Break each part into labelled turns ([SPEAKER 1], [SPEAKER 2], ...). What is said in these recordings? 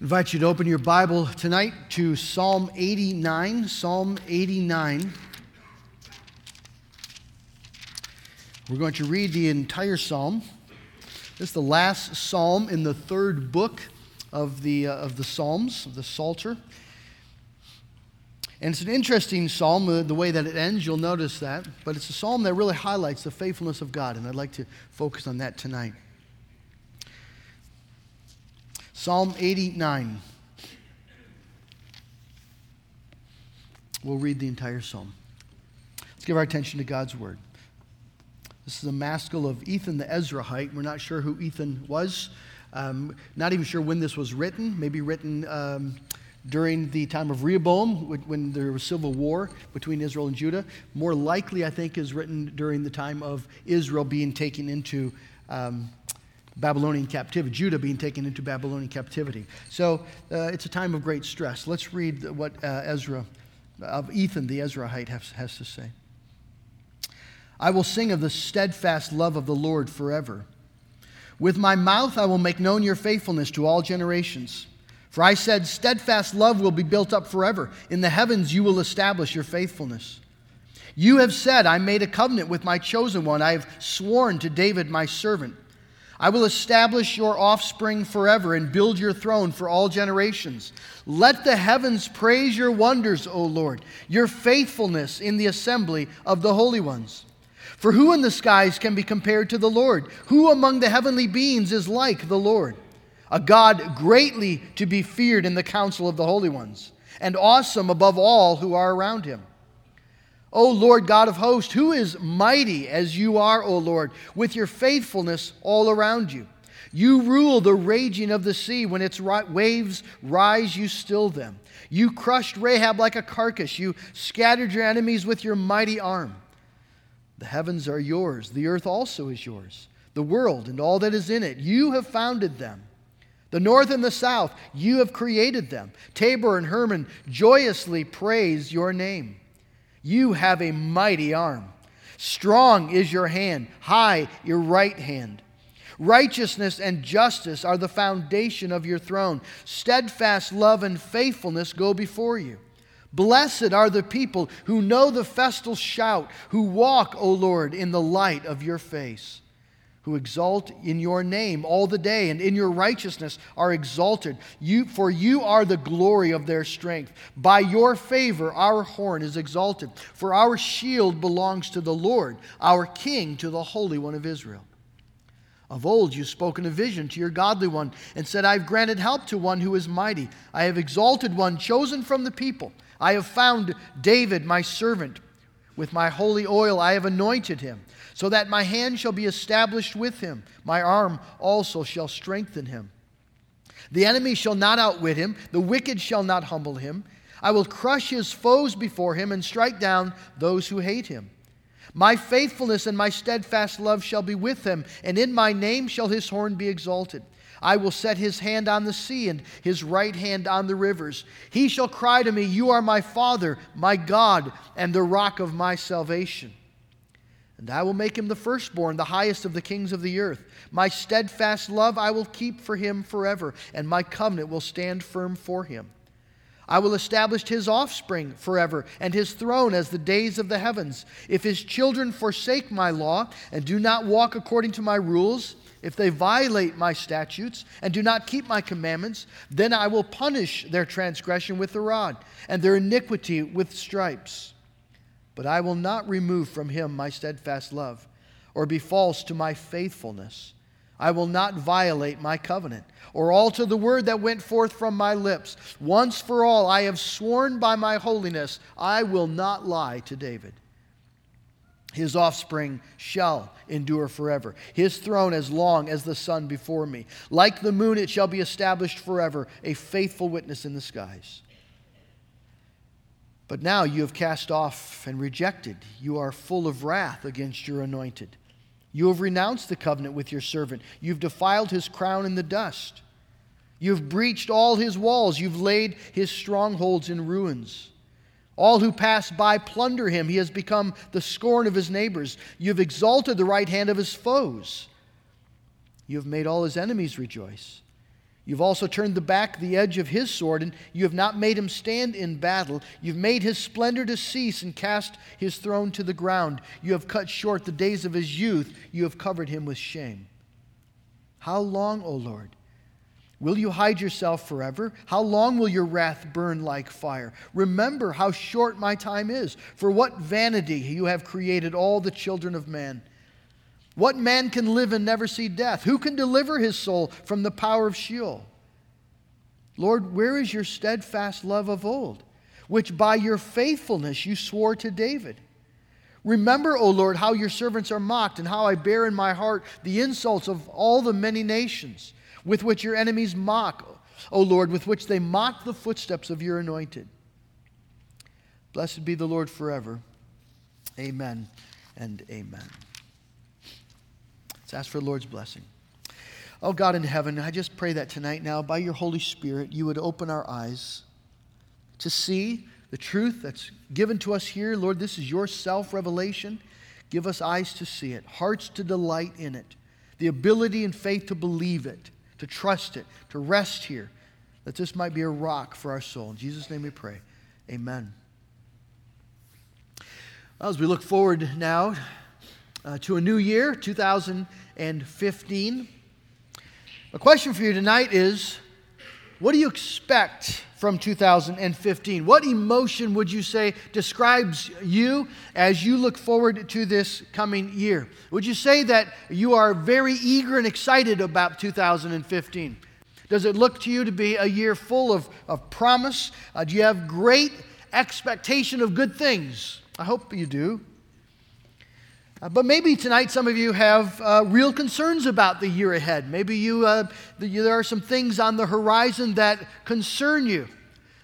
[SPEAKER 1] invite you to open your Bible tonight to Psalm 89. Psalm 89. We're going to read the entire psalm. This is the last psalm in the third book of the, uh, of the Psalms, of the Psalter. And it's an interesting psalm, uh, the way that it ends, you'll notice that. But it's a psalm that really highlights the faithfulness of God, and I'd like to focus on that tonight. Psalm 89. We'll read the entire psalm. Let's give our attention to God's word. This is a maskil of Ethan the Ezrahite. We're not sure who Ethan was. Um, not even sure when this was written. Maybe written um, during the time of Rehoboam, when there was civil war between Israel and Judah. More likely, I think, is written during the time of Israel being taken into um, Babylonian captivity, Judah being taken into Babylonian captivity. So uh, it's a time of great stress. Let's read what uh, Ezra, of Ethan the Ezraite, has, has to say. I will sing of the steadfast love of the Lord forever. With my mouth I will make known your faithfulness to all generations. For I said, Steadfast love will be built up forever. In the heavens you will establish your faithfulness. You have said, I made a covenant with my chosen one. I have sworn to David my servant. I will establish your offspring forever and build your throne for all generations. Let the heavens praise your wonders, O Lord, your faithfulness in the assembly of the holy ones. For who in the skies can be compared to the Lord? Who among the heavenly beings is like the Lord? A God greatly to be feared in the council of the holy ones, and awesome above all who are around him. O Lord God of hosts, who is mighty as you are, O Lord, with your faithfulness all around you? You rule the raging of the sea. When its waves rise, you still them. You crushed Rahab like a carcass. You scattered your enemies with your mighty arm. The heavens are yours, the earth also is yours, the world and all that is in it. You have founded them. The north and the south, you have created them. Tabor and Hermon joyously praise your name. You have a mighty arm. Strong is your hand, high your right hand. Righteousness and justice are the foundation of your throne. Steadfast love and faithfulness go before you. Blessed are the people who know the festal shout, who walk, O Lord, in the light of your face who exalt in your name all the day and in your righteousness are exalted. You, for you are the glory of their strength. By your favor, our horn is exalted. For our shield belongs to the Lord, our King to the Holy One of Israel. Of old you spoke in a vision to your godly one and said, I have granted help to one who is mighty. I have exalted one chosen from the people. I have found David, my servant. With my holy oil I have anointed him so that my hand shall be established with him, my arm also shall strengthen him. The enemy shall not outwit him, the wicked shall not humble him. I will crush his foes before him and strike down those who hate him. My faithfulness and my steadfast love shall be with him, and in my name shall his horn be exalted. I will set his hand on the sea and his right hand on the rivers. He shall cry to me, You are my Father, my God, and the rock of my salvation. And I will make him the firstborn, the highest of the kings of the earth. My steadfast love I will keep for him forever, and my covenant will stand firm for him. I will establish his offspring forever, and his throne as the days of the heavens. If his children forsake my law and do not walk according to my rules, if they violate my statutes and do not keep my commandments, then I will punish their transgression with the rod, and their iniquity with stripes. But I will not remove from him my steadfast love, or be false to my faithfulness. I will not violate my covenant, or alter the word that went forth from my lips. Once for all, I have sworn by my holiness, I will not lie to David. His offspring shall endure forever, his throne as long as the sun before me. Like the moon, it shall be established forever, a faithful witness in the skies. But now you have cast off and rejected. You are full of wrath against your anointed. You have renounced the covenant with your servant. You've defiled his crown in the dust. You've breached all his walls. You've laid his strongholds in ruins. All who pass by plunder him. He has become the scorn of his neighbors. You've exalted the right hand of his foes. You have made all his enemies rejoice. You've also turned the back the edge of his sword, and you have not made him stand in battle. You've made his splendor to cease and cast his throne to the ground. You have cut short the days of his youth. You have covered him with shame. How long, O Lord? Will you hide yourself forever? How long will your wrath burn like fire? Remember how short my time is. For what vanity you have created all the children of man. What man can live and never see death? Who can deliver his soul from the power of Sheol? Lord, where is your steadfast love of old, which by your faithfulness you swore to David? Remember, O Lord, how your servants are mocked, and how I bear in my heart the insults of all the many nations, with which your enemies mock, O Lord, with which they mock the footsteps of your anointed. Blessed be the Lord forever. Amen and amen. Ask for the Lord's blessing. Oh, God in heaven, I just pray that tonight now, by your Holy Spirit, you would open our eyes to see the truth that's given to us here. Lord, this is your self revelation. Give us eyes to see it, hearts to delight in it, the ability and faith to believe it, to trust it, to rest here, that this might be a rock for our soul. In Jesus' name we pray. Amen. Well, as we look forward now uh, to a new year, 2015. A question for you tonight is what do you expect from 2015? What emotion would you say describes you as you look forward to this coming year? Would you say that you are very eager and excited about 2015? Does it look to you to be a year full of, of promise? Uh, do you have great expectation of good things? I hope you do. Uh, but maybe tonight some of you have uh, real concerns about the year ahead. Maybe you, uh, the, there are some things on the horizon that concern you.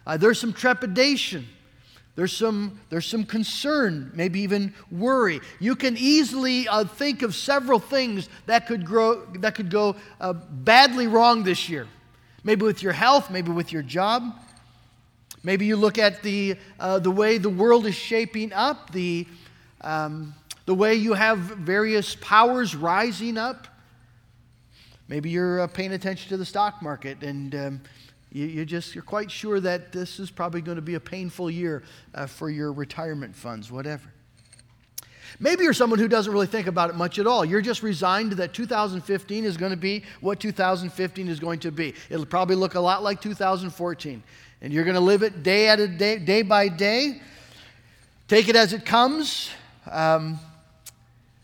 [SPEAKER 1] Uh, there's some trepidation. There's some, there's some concern, maybe even worry. You can easily uh, think of several things that could, grow, that could go uh, badly wrong this year. Maybe with your health, maybe with your job. Maybe you look at the, the way the world is shaping up, the, um, the way you have various powers rising up. Maybe you're uh, paying attention to the stock market and um, you, you, just, you're quite sure that this is probably going to be a painful year uh, for your retirement funds, whatever. Maybe you're someone who doesn't really think about it much at all. You're just resigned that 2015 is going to be what 2015 is going to be. It'll probably look a lot like 2014. And you're going to live it day at a day, day by day. Take it as it comes. Um,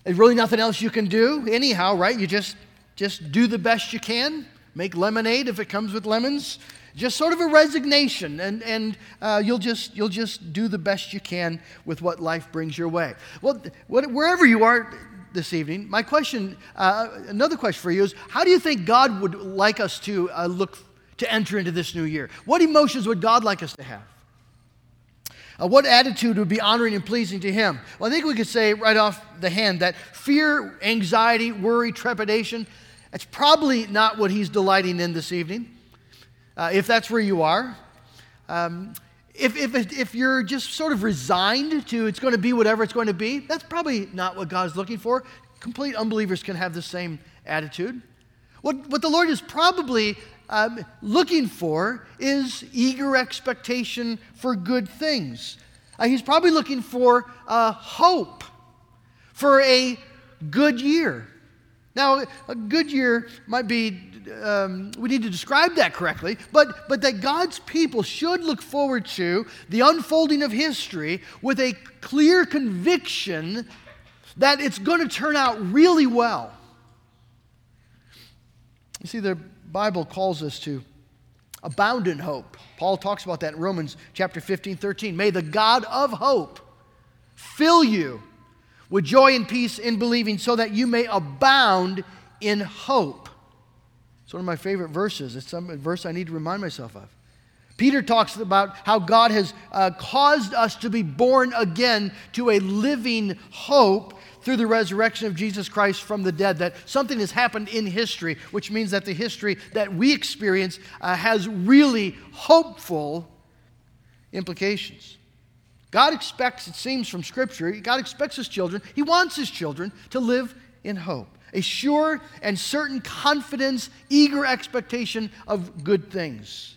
[SPEAKER 1] there's really nothing else you can do anyhow, right? You just just do the best you can. Make lemonade if it comes with lemons. Just sort of a resignation, and, and uh, you'll, just, you'll just do the best you can with what life brings your way. Well, what, wherever you are this evening, my question, uh, another question for you is how do you think God would like us to uh, look to enter into this new year? What emotions would God like us to have? Uh, what attitude would be honoring and pleasing to Him? Well, I think we could say right off the hand that fear, anxiety, worry, trepidation, that's probably not what He's delighting in this evening, uh, if that's where you are. Um, if, if, if you're just sort of resigned to it's going to be whatever it's going to be, that's probably not what God's looking for. Complete unbelievers can have the same attitude. What, what the Lord is probably um, looking for is eager expectation for good things. Uh, he's probably looking for uh, hope for a good year. Now, a good year might be, um, we need to describe that correctly, but, but that God's people should look forward to the unfolding of history with a clear conviction that it's going to turn out really well. You see, the Bible calls us to abound in hope. Paul talks about that in Romans chapter 15, 13. May the God of hope fill you with joy and peace in believing so that you may abound in hope. It's one of my favorite verses. It's some verse I need to remind myself of. Peter talks about how God has uh, caused us to be born again to a living hope through the resurrection of Jesus Christ from the dead, that something has happened in history, which means that the history that we experience uh, has really hopeful implications. God expects, it seems from Scripture, God expects His children, He wants His children to live in hope. a sure and certain confidence, eager expectation of good things.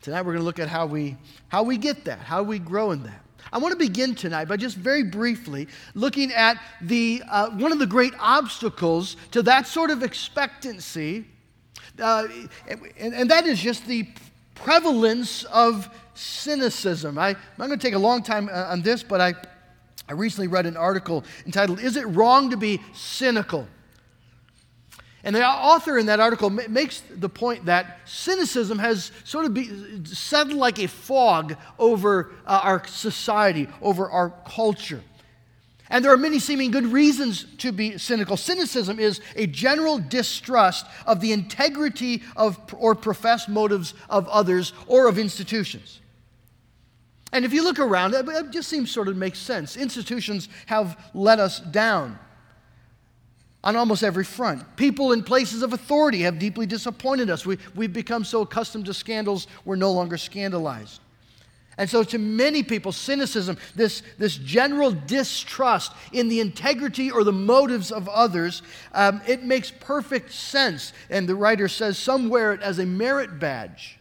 [SPEAKER 1] Tonight we're going to look at how we, how we get that, how we grow in that. I want to begin tonight by just very briefly looking at the, uh, one of the great obstacles to that sort of expectancy, uh, and, and that is just the prevalence of cynicism. I, am not going to take a long time uh, on this, but I, I recently read an article entitled, Is It Wrong to Be Cynical? And the author in that article makes the point that cynicism has sort of be, settled like a fog over uh, our society, over our culture. And there are many seeming good reasons to be cynical. Cynicism is a general distrust of the integrity of or professed motives of others or of institutions. And if you look around, it just seems sort of makes sense. Institutions have let us down on almost every front. People in places of authority have deeply disappointed us. We, we've become so accustomed to scandals, we're no longer scandalized. And so, to many people, cynicism, this, this general distrust in the integrity or the motives of others, um, it makes perfect sense. And the writer says, some wear it as a merit badge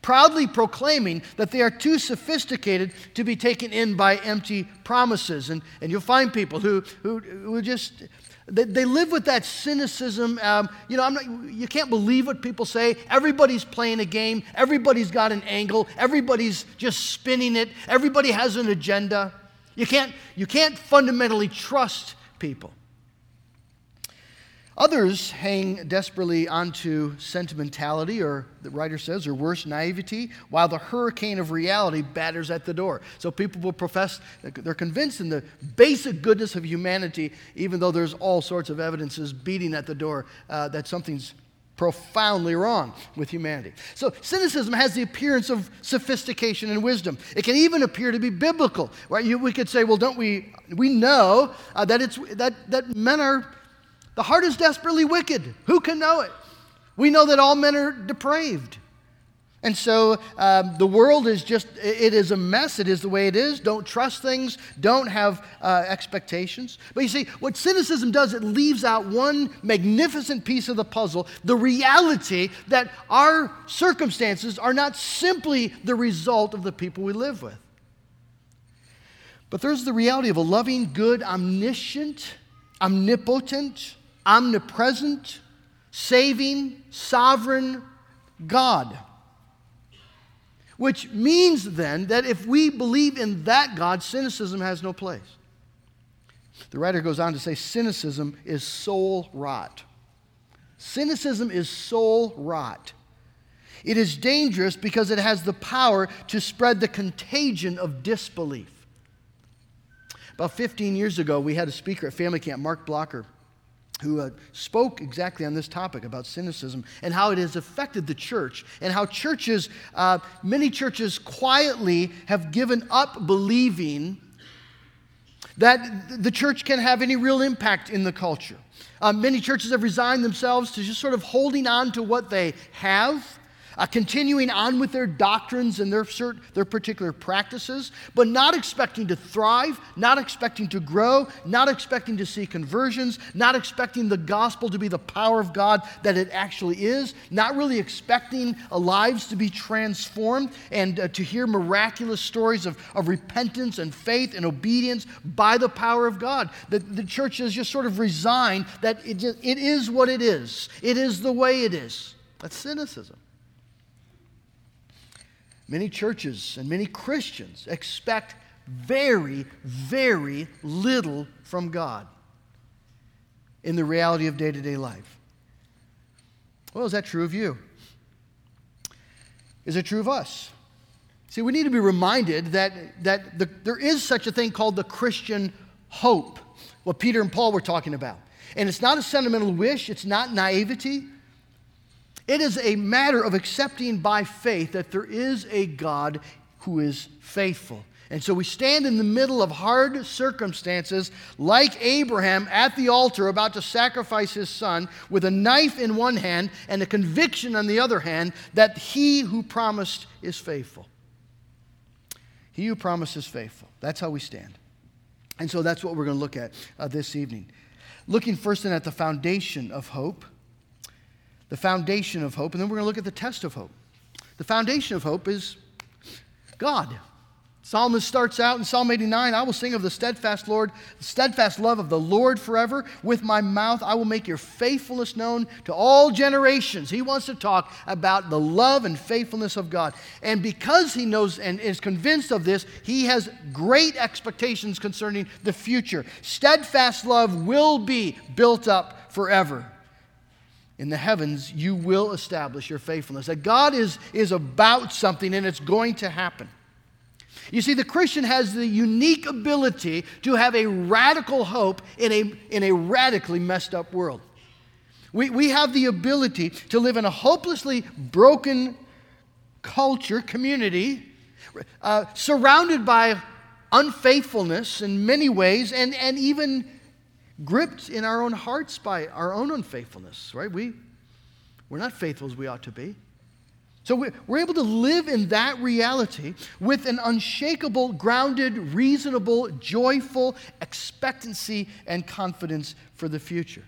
[SPEAKER 1] proudly proclaiming that they are too sophisticated to be taken in by empty promises. And, and you'll find people who, who, who just, they, they live with that cynicism. Um, you know, not, you can't believe what people say. Everybody's playing a game, everybody's got an angle, everybody's just spinning it, everybody has an agenda. You can't, you can't fundamentally trust people. Others hang desperately onto sentimentality, or the writer says, or worse, naivety, while the hurricane of reality batters at the door. So people will profess, they're convinced in the basic goodness of humanity, even though there's all sorts of evidences beating at the door uh, that something's profoundly wrong with humanity. So cynicism has the appearance of sophistication and wisdom. It can even appear to be biblical. Right? You, we could say, well, don't we? We know uh, that it's that that men are the heart is desperately wicked. Who can know it? We know that all men are depraved. And so um, the world is just, it is a mess. It is the way it is. Don't trust things. Don't have uh, expectations. But you see, what cynicism does, it leaves out one magnificent piece of the puzzle the reality that our circumstances are not simply the result of the people we live with. But there's the reality of a loving, good, omniscient, omnipotent, omnipresent, saving, sovereign God. Which means then that if we believe in that God, cynicism has no place. The writer goes on to say cynicism is soul rot. Cynicism is soul rot. It is dangerous because it has the power to spread the contagion of disbelief. About 15 years ago, we had a speaker at family camp, Mark Blocker who uh, spoke exactly on this topic about cynicism and how it has affected the church, and how churches, uh, many churches quietly have given up believing that the church can have any real impact in the culture. Uh, many churches have resigned themselves to just sort of holding on to what they have uh, continuing on with their doctrines and their, cert, their particular practices, but not expecting to thrive, not expecting to grow, not expecting to see conversions, not expecting the gospel to be the power of God that it actually is, not really expecting lives to be transformed and uh, to hear miraculous stories of, of repentance and faith and obedience by the power of God. The, the church has just sort of resigned that it, just, it is what it is, it is the way it is. That's cynicism. Many churches and many Christians expect very, very little from God in the reality of day to day life. Well, is that true of you? Is it true of us? See, we need to be reminded that, that the, there is such a thing called the Christian hope, what Peter and Paul were talking about. And it's not a sentimental wish, it's not naivety. It is a matter of accepting by faith that there is a God who is faithful. And so we stand in the middle of hard circumstances, like Abraham at the altar about to sacrifice his son, with a knife in one hand and a conviction on the other hand that he who promised is faithful. He who promised is faithful. That's how we stand. And so that's what we're going to look at uh, this evening. looking first then at the foundation of hope. The foundation of hope, and then we're going to look at the test of hope. The foundation of hope is God. Psalmist starts out in Psalm 89 I will sing of the steadfast Lord, the steadfast love of the Lord forever. With my mouth, I will make your faithfulness known to all generations. He wants to talk about the love and faithfulness of God. And because he knows and is convinced of this, he has great expectations concerning the future. Steadfast love will be built up forever in the heavens, you will establish your faithfulness. That God is, is about something and it's going to happen. You see, the Christian has the unique ability to have a radical hope in a, in a radically messed up world. We, we have the ability to live in a hopelessly broken culture, community, uh, surrounded by unfaithfulness in many ways, and, and even gripped in our own hearts by our own unfaithfulness, right? We, we're not faithful as we ought to be. So we're able to live in that reality with an unshakable, grounded, reasonable, joyful expectancy and confidence for the future.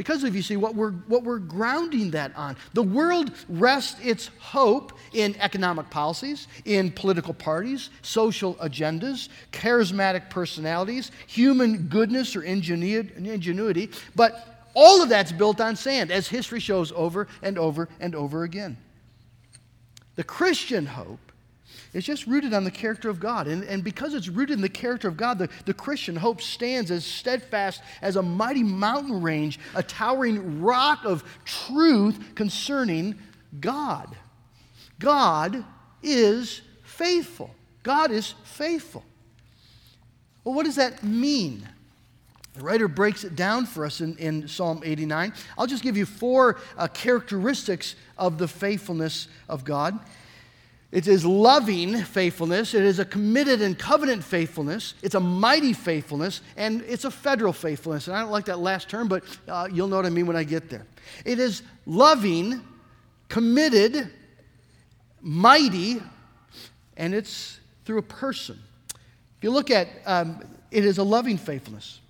[SPEAKER 1] Because of, you see, what we're, what we're grounding that on. The world rests its hope in economic policies, in political parties, social agendas, charismatic personalities, human goodness or ingenuity, but all of that's built on sand, as history shows over and over and over again. The Christian hope is just rooted on the character of God. And, and because it's rooted in the character of God, the, the Christian hope stands as steadfast as a mighty mountain range, a towering rock of truth concerning God. God is faithful. God is faithful. Well, what does that mean? The writer breaks it down for us in, in Psalm 89. I'll just give you four uh, characteristics of the faithfulness of God. It is loving faithfulness, it is a committed and covenant faithfulness, it's a mighty faithfulness, and it's a federal faithfulness. And I don't like that last term, but uh, you'll know what I mean when I get there. It is loving, committed, mighty, and it's through a person. If you look at um, it is a loving faithfulness.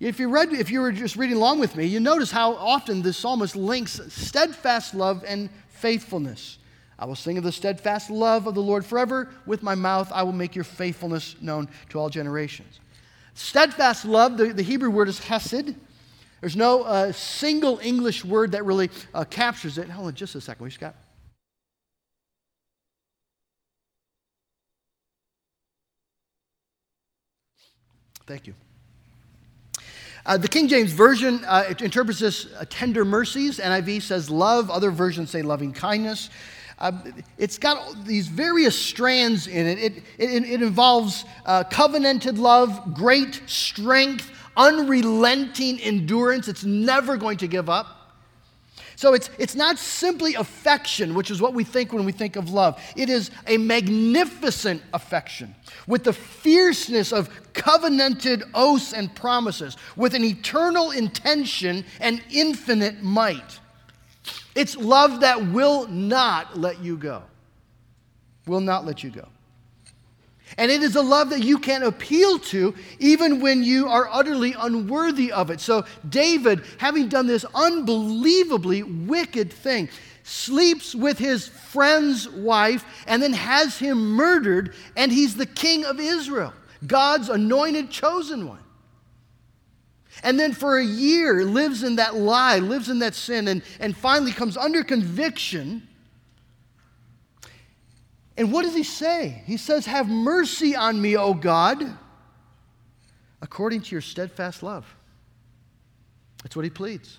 [SPEAKER 1] If you, read, if you were just reading along with me, you notice how often the psalmist links steadfast love and faithfulness. I will sing of the steadfast love of the Lord forever. With my mouth, I will make your faithfulness known to all generations. Steadfast love, the, the Hebrew word is hesed. There's no uh, single English word that really uh, captures it. Hold on just a second. We just got. Thank you. Uh, the King James Version uh, interprets this uh, tender mercies. NIV says love. Other versions say loving kindness. Uh, it's got these various strands in it. It, it, it involves uh, covenanted love, great strength, unrelenting endurance. It's never going to give up. So it's, it's not simply affection, which is what we think when we think of love. It is a magnificent affection with the fierceness of covenanted oaths and promises, with an eternal intention and infinite might. It's love that will not let you go. Will not let you go. And it is a love that you can appeal to even when you are utterly unworthy of it. So, David, having done this unbelievably wicked thing, sleeps with his friend's wife and then has him murdered, and he's the king of Israel, God's anointed chosen one. And then for a year lives in that lie, lives in that sin, and, and finally comes under conviction and what does he say? He says, Have mercy on me, O God, according to your steadfast love. That's what he pleads.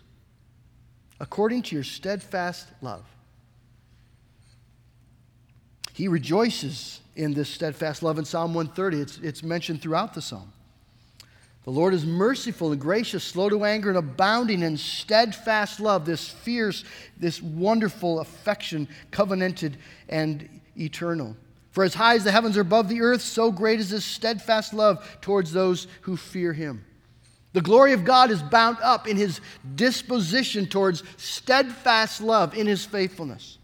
[SPEAKER 1] According to your steadfast love. He rejoices in this steadfast love in Psalm 130. It's, it's mentioned throughout the psalm. The Lord is merciful and gracious, slow to anger, and abounding in steadfast love, this fierce, this wonderful affection, covenanted and eternal. For as high as the heavens are above the earth, so great is his steadfast love towards those who fear him. The glory of God is bound up in his disposition towards steadfast love in his faithfulness.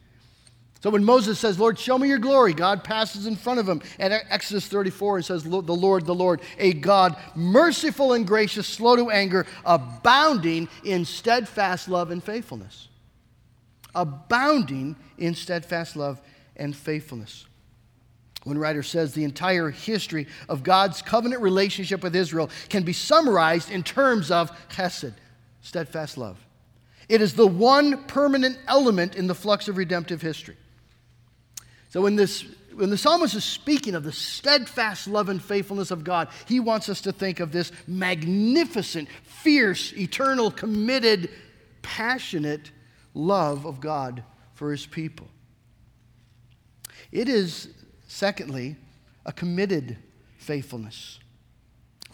[SPEAKER 1] So when Moses says, Lord, show me your glory, God passes in front of him. And Exodus 34, it says, The Lord, the Lord, a God merciful and gracious, slow to anger, abounding in steadfast love and faithfulness. Abounding in steadfast love and faithfulness. One writer says the entire history of God's covenant relationship with Israel can be summarized in terms of chesed, steadfast love. It is the one permanent element in the flux of redemptive history. So when this when the psalmist is speaking of the steadfast love and faithfulness of God, he wants us to think of this magnificent, fierce, eternal, committed, passionate love of God for his people. It is, secondly, a committed faithfulness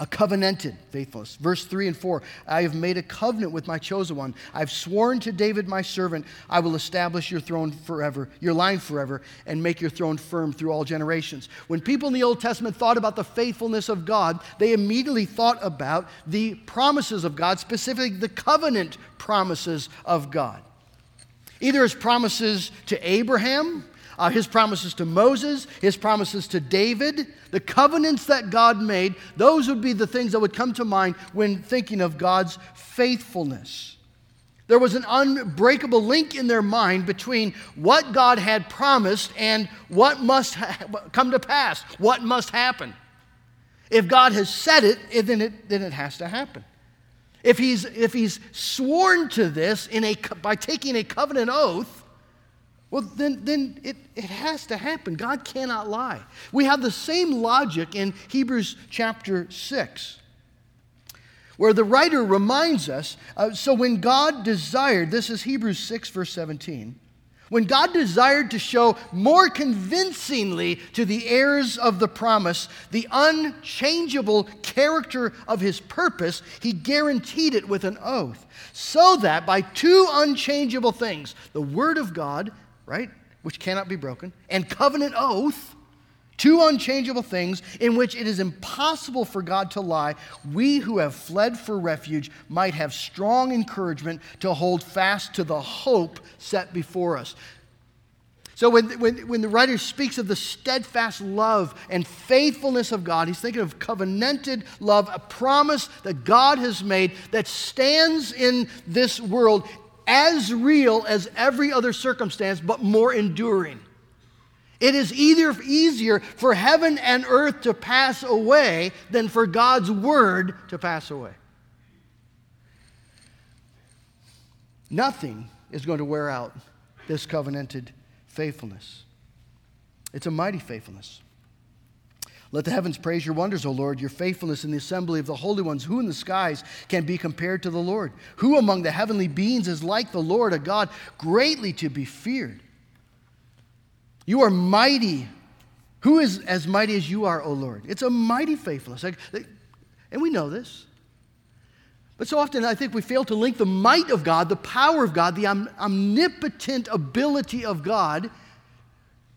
[SPEAKER 1] a covenanted faithfulness. Verse 3 and 4 I have made a covenant with my chosen one. I've sworn to David, my servant, I will establish your throne forever, your line forever, and make your throne firm through all generations. When people in the Old Testament thought about the faithfulness of God, they immediately thought about the promises of God, specifically the covenant promises of God. Either as promises to Abraham, uh, his promises to Moses, his promises to David, the covenants that God made, those would be the things that would come to mind when thinking of God's faithfulness. There was an unbreakable link in their mind between what God had promised and what must ha- come to pass, what must happen. If God has said it, then it, then it has to happen. If he's, if he's sworn to this in a, by taking a covenant oath, well, then, then it, it has to happen. God cannot lie. We have the same logic in Hebrews chapter 6, where the writer reminds us uh, so when God desired, this is Hebrews 6, verse 17, when God desired to show more convincingly to the heirs of the promise the unchangeable character of his purpose, he guaranteed it with an oath, so that by two unchangeable things, the Word of God right? Which cannot be broken, and covenant oath, two unchangeable things in which it is impossible for God to lie, we who have fled for refuge might have strong encouragement to hold fast to the hope set before us. So, when, when, when the writer speaks of the steadfast love and faithfulness of God, he's thinking of covenanted love, a promise that God has made that stands in this world as real as every other circumstance, but more enduring. It is either easier for heaven and earth to pass away than for God's word to pass away. Nothing is going to wear out this covenanted faithfulness. It's a mighty faithfulness. Let the heavens praise your wonders, O Lord, your faithfulness in the assembly of the holy ones. Who in the skies can be compared to the Lord? Who among the heavenly beings is like the Lord, a God greatly to be feared? You are mighty. Who is as mighty as you are, O Lord? It's a mighty faithfulness. And we know this. But so often I think we fail to link the might of God, the power of God, the omnipotent ability of God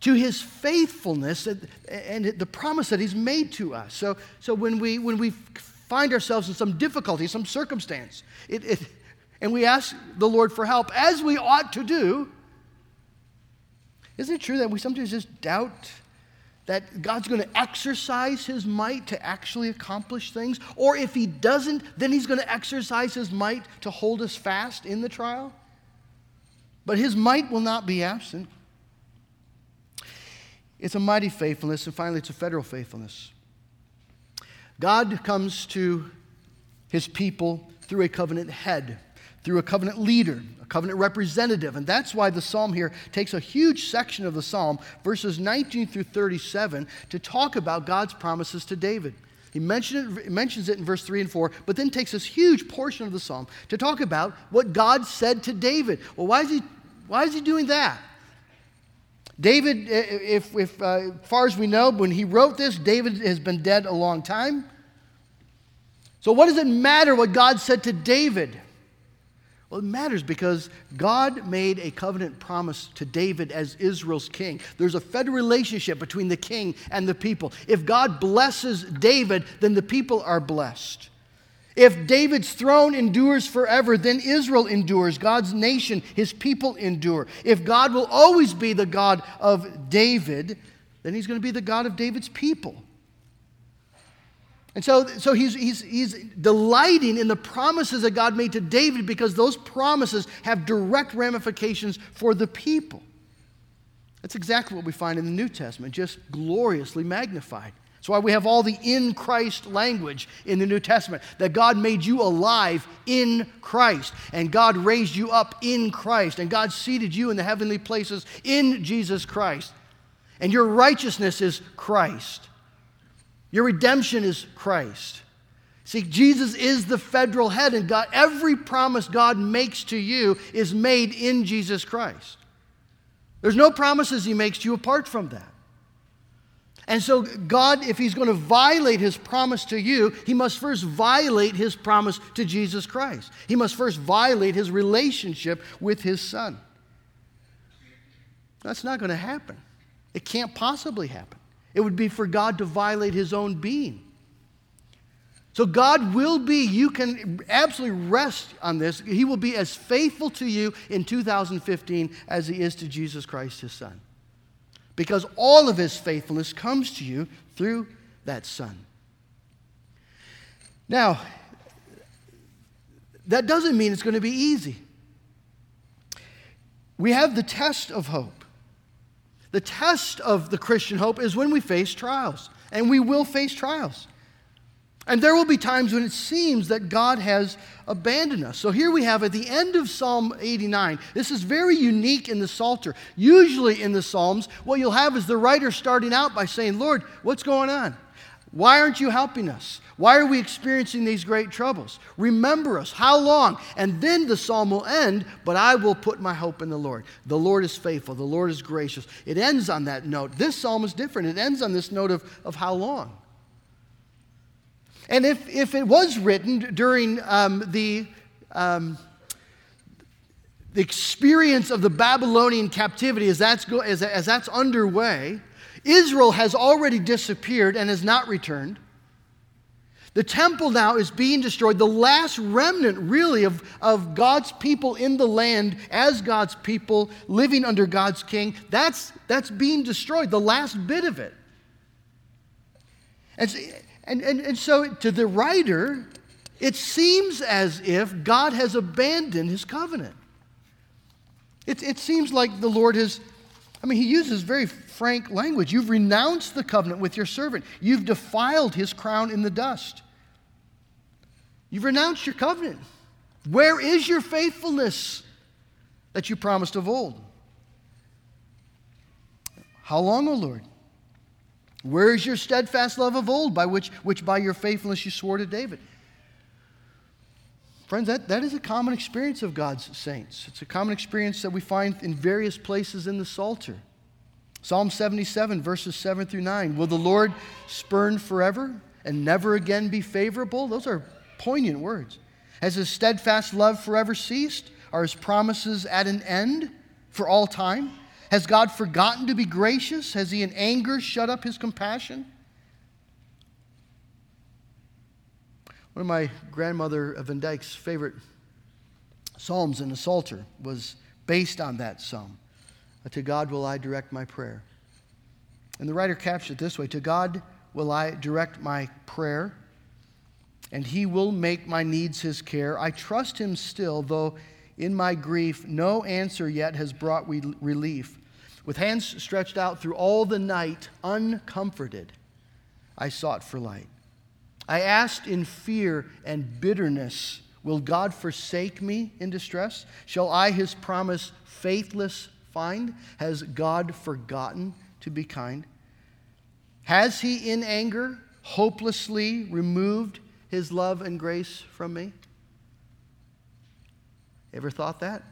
[SPEAKER 1] to his faithfulness and the promise that he's made to us. So, so when, we, when we find ourselves in some difficulty, some circumstance, it, it, and we ask the Lord for help, as we ought to do, isn't it true that we sometimes just doubt that God's going to exercise his might to actually accomplish things? Or if he doesn't, then he's going to exercise his might to hold us fast in the trial? But his might will not be absent. It's a mighty faithfulness, and finally, it's a federal faithfulness. God comes to his people through a covenant head, through a covenant leader, a covenant representative. And that's why the psalm here takes a huge section of the psalm, verses 19 through 37, to talk about God's promises to David. He it, mentions it in verse 3 and 4, but then takes this huge portion of the psalm to talk about what God said to David. Well, why is he, why is he doing that? David, if, if uh, as far as we know, when he wrote this, David has been dead a long time. So, what does it matter what God said to David? Well, it matters because God made a covenant promise to David as Israel's king. There's a federal relationship between the king and the people. If God blesses David, then the people are blessed. If David's throne endures forever, then Israel endures. God's nation, his people endure. If God will always be the God of David, then he's going to be the God of David's people. And so, so he's, he's, he's delighting in the promises that God made to David because those promises have direct ramifications for the people. That's exactly what we find in the New Testament, just gloriously magnified. That's why we have all the in Christ language in the New Testament that God made you alive in Christ, and God raised you up in Christ, and God seated you in the heavenly places in Jesus Christ. And your righteousness is Christ. Your redemption is Christ. See, Jesus is the federal head, and God, every promise God makes to you is made in Jesus Christ. There's no promises He makes to you apart from that. And so, God, if He's going to violate His promise to you, He must first violate His promise to Jesus Christ. He must first violate His relationship with His Son. That's not going to happen. It can't possibly happen. It would be for God to violate his own being. So God will be, you can absolutely rest on this. He will be as faithful to you in 2015 as he is to Jesus Christ, his son. Because all of his faithfulness comes to you through that son. Now, that doesn't mean it's going to be easy. We have the test of hope. The test of the Christian hope is when we face trials, and we will face trials. And there will be times when it seems that God has abandoned us. So here we have at the end of Psalm 89, this is very unique in the Psalter. Usually in the Psalms, what you'll have is the writer starting out by saying, Lord, what's going on? Why aren't you helping us? Why are we experiencing these great troubles? Remember us. How long? And then the psalm will end, but I will put my hope in the Lord. The Lord is faithful. The Lord is gracious. It ends on that note. This psalm is different. It ends on this note of, of how long. And if, if it was written during um, the, um, the experience of the Babylonian captivity as that's, go, as, as that's underway, Israel has already disappeared and has not returned. The temple now is being destroyed. The last remnant, really, of, of God's people in the land as God's people living under God's king, that's, that's being destroyed, the last bit of it. And, and, and, and so, to the writer, it seems as if God has abandoned his covenant. It, it seems like the Lord has I mean, he uses very frank language. You've renounced the covenant with your servant, you've defiled his crown in the dust. You've renounced your covenant. Where is your faithfulness that you promised of old? How long, O Lord? Where is your steadfast love of old, by which, which by your faithfulness you swore to David? Friends, that, that is a common experience of God's saints. It's a common experience that we find in various places in the Psalter. Psalm 77, verses 7 through 9. Will the Lord spurn forever and never again be favorable? Those are poignant words. Has his steadfast love forever ceased? Are his promises at an end for all time? Has God forgotten to be gracious? Has he in anger shut up his compassion? One of my grandmother Van Dyke's favorite psalms in the Psalter was based on that psalm. Uh, to God will I direct my prayer. And the writer captured it this way To God will I direct my prayer, and he will make my needs his care. I trust him still, though in my grief no answer yet has brought relief. With hands stretched out through all the night, uncomforted, I sought for light. I asked in fear and bitterness, Will God forsake me in distress? Shall I his promise faithless find? Has God forgotten to be kind? Has he in anger hopelessly removed his love and grace from me? Ever thought that?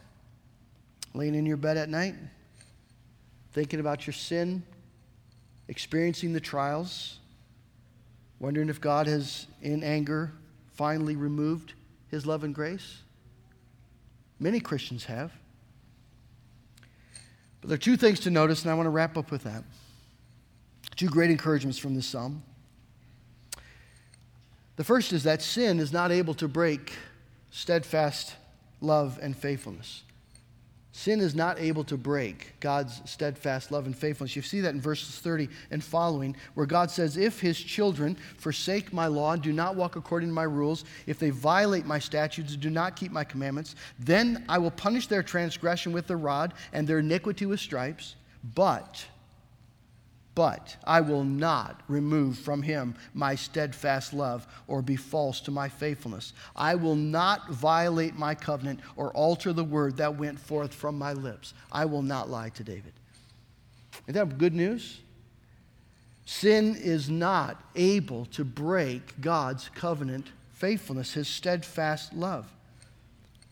[SPEAKER 1] Laying in your bed at night, thinking about your sin, experiencing the trials, wondering if God has, in anger, finally removed his love and grace? Many Christians have. But there are two things to notice, and I want to wrap up with that. Two great encouragements from this psalm. The first is that sin is not able to break steadfast love and faithfulness. Sin is not able to break God's steadfast love and faithfulness. You see that in verses 30 and following, where God says, If his children forsake my law and do not walk according to my rules, if they violate my statutes and do not keep my commandments, then I will punish their transgression with the rod and their iniquity with stripes. But but I will not remove from him my steadfast love or be false to my faithfulness. I will not violate my covenant or alter the word that went forth from my lips. I will not lie to David. Isn't that good news? Sin is not able to break God's covenant faithfulness, his steadfast love.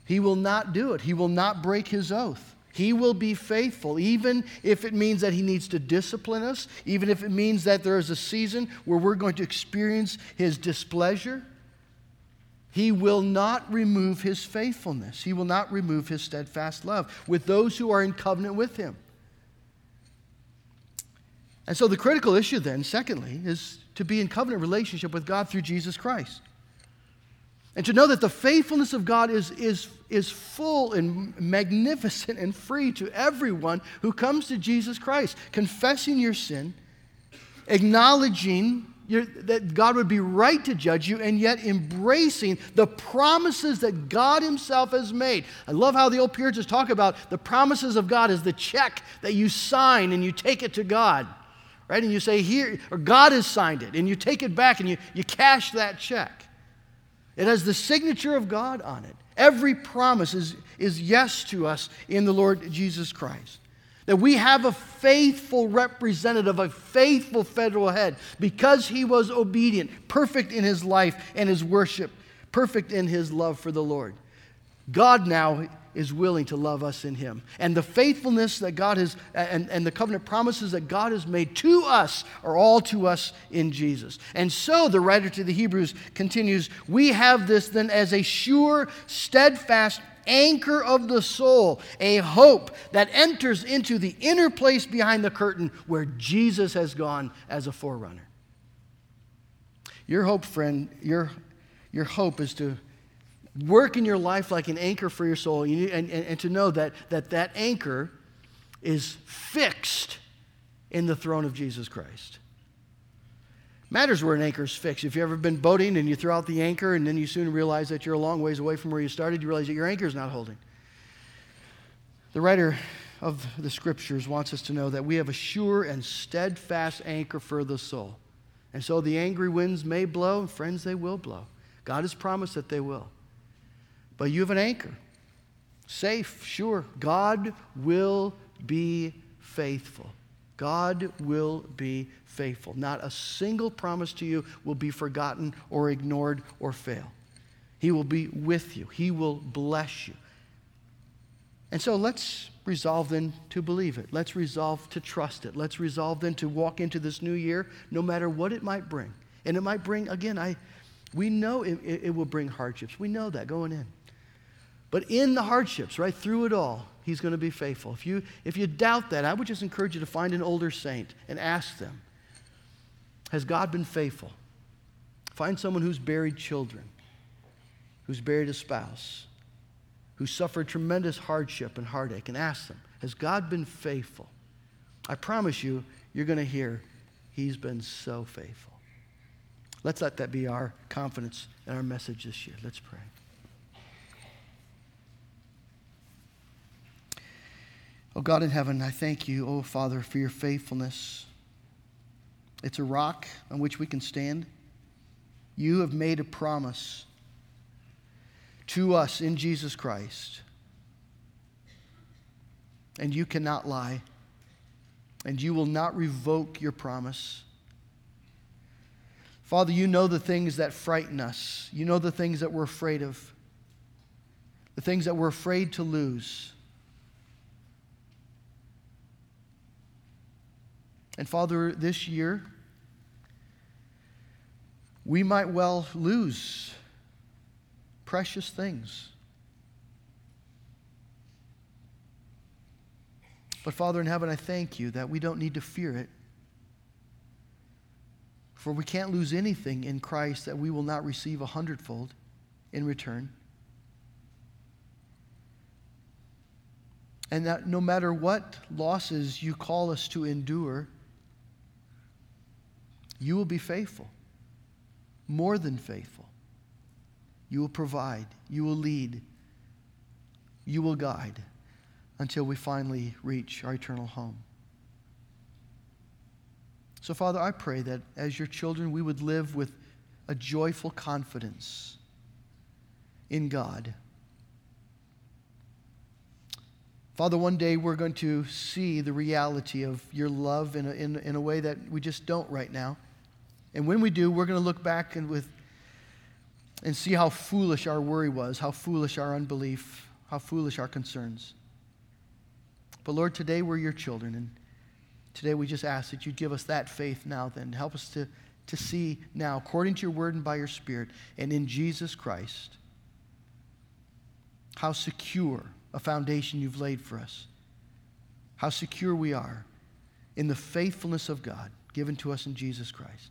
[SPEAKER 1] He will not do it, he will not break his oath. He will be faithful, even if it means that He needs to discipline us, even if it means that there is a season where we're going to experience His displeasure. He will not remove His faithfulness. He will not remove His steadfast love with those who are in covenant with Him. And so the critical issue, then, secondly, is to be in covenant relationship with God through Jesus Christ. And to know that the faithfulness of God is, is, is full and magnificent and free to everyone who comes to Jesus Christ, confessing your sin, acknowledging your, that God would be right to judge you, and yet embracing the promises that God Himself has made. I love how the old Puritans talk about the promises of God as the check that you sign and you take it to God. Right? And you say, Here, or God has signed it, and you take it back and you, you cash that check. It has the signature of God on it. Every promise is, is yes to us in the Lord Jesus Christ. That we have a faithful representative, a faithful federal head, because he was obedient, perfect in his life and his worship, perfect in his love for the Lord. God now is willing to love us in him. And the faithfulness that God has, and, and the covenant promises that God has made to us are all to us in Jesus. And so the writer to the Hebrews continues We have this then as a sure, steadfast anchor of the soul, a hope that enters into the inner place behind the curtain where Jesus has gone as a forerunner. Your hope, friend, your, your hope is to work in your life like an anchor for your soul and, and, and to know that, that that anchor is fixed in the throne of Jesus Christ. Matters where an anchor is fixed. If you've ever been boating and you throw out the anchor and then you soon realize that you're a long ways away from where you started, you realize that your anchor is not holding. The writer of the scriptures wants us to know that we have a sure and steadfast anchor for the soul. And so the angry winds may blow, and friends, they will blow. God has promised that they will. But you have an anchor. Safe, sure. God will be faithful. God will be faithful. Not a single promise to you will be forgotten or ignored or fail. He will be with you, He will bless you. And so let's resolve then to believe it. Let's resolve to trust it. Let's resolve then to walk into this new year no matter what it might bring. And it might bring, again, I, we know it, it, will bring hardships. We know that going in. But in the hardships, right through it all, he's going to be faithful. If you, if you doubt that, I would just encourage you to find an older saint and ask them Has God been faithful? Find someone who's buried children, who's buried a spouse, who suffered tremendous hardship and heartache, and ask them Has God been faithful? I promise you, you're going to hear, He's been so faithful. Let's let that be our confidence and our message this year. Let's pray. Oh God in heaven, I thank you, oh Father, for your faithfulness. It's a rock on which we can stand. You have made a promise to us in Jesus Christ. And you cannot lie. And you will not revoke your promise. Father, you know the things that frighten us. You know the things that we're afraid of, the things that we're afraid to lose. And Father, this year, we might well lose precious things. But Father in heaven, I thank you that we don't need to fear it. For we can't lose anything in Christ that we will not receive a hundredfold in return. And that no matter what losses you call us to endure, you will be faithful, more than faithful. You will provide, you will lead, you will guide until we finally reach our eternal home. So, Father, I pray that as your children, we would live with a joyful confidence in God. Father, one day we're going to see the reality of your love in a, in, in a way that we just don't right now. And when we do, we're going to look back and, with, and see how foolish our worry was, how foolish our unbelief, how foolish our concerns. But Lord, today we're your children, and today we just ask that you give us that faith now, then. Help us to, to see now, according to your word and by your spirit, and in Jesus Christ, how secure a foundation you've laid for us, how secure we are in the faithfulness of God given to us in Jesus Christ.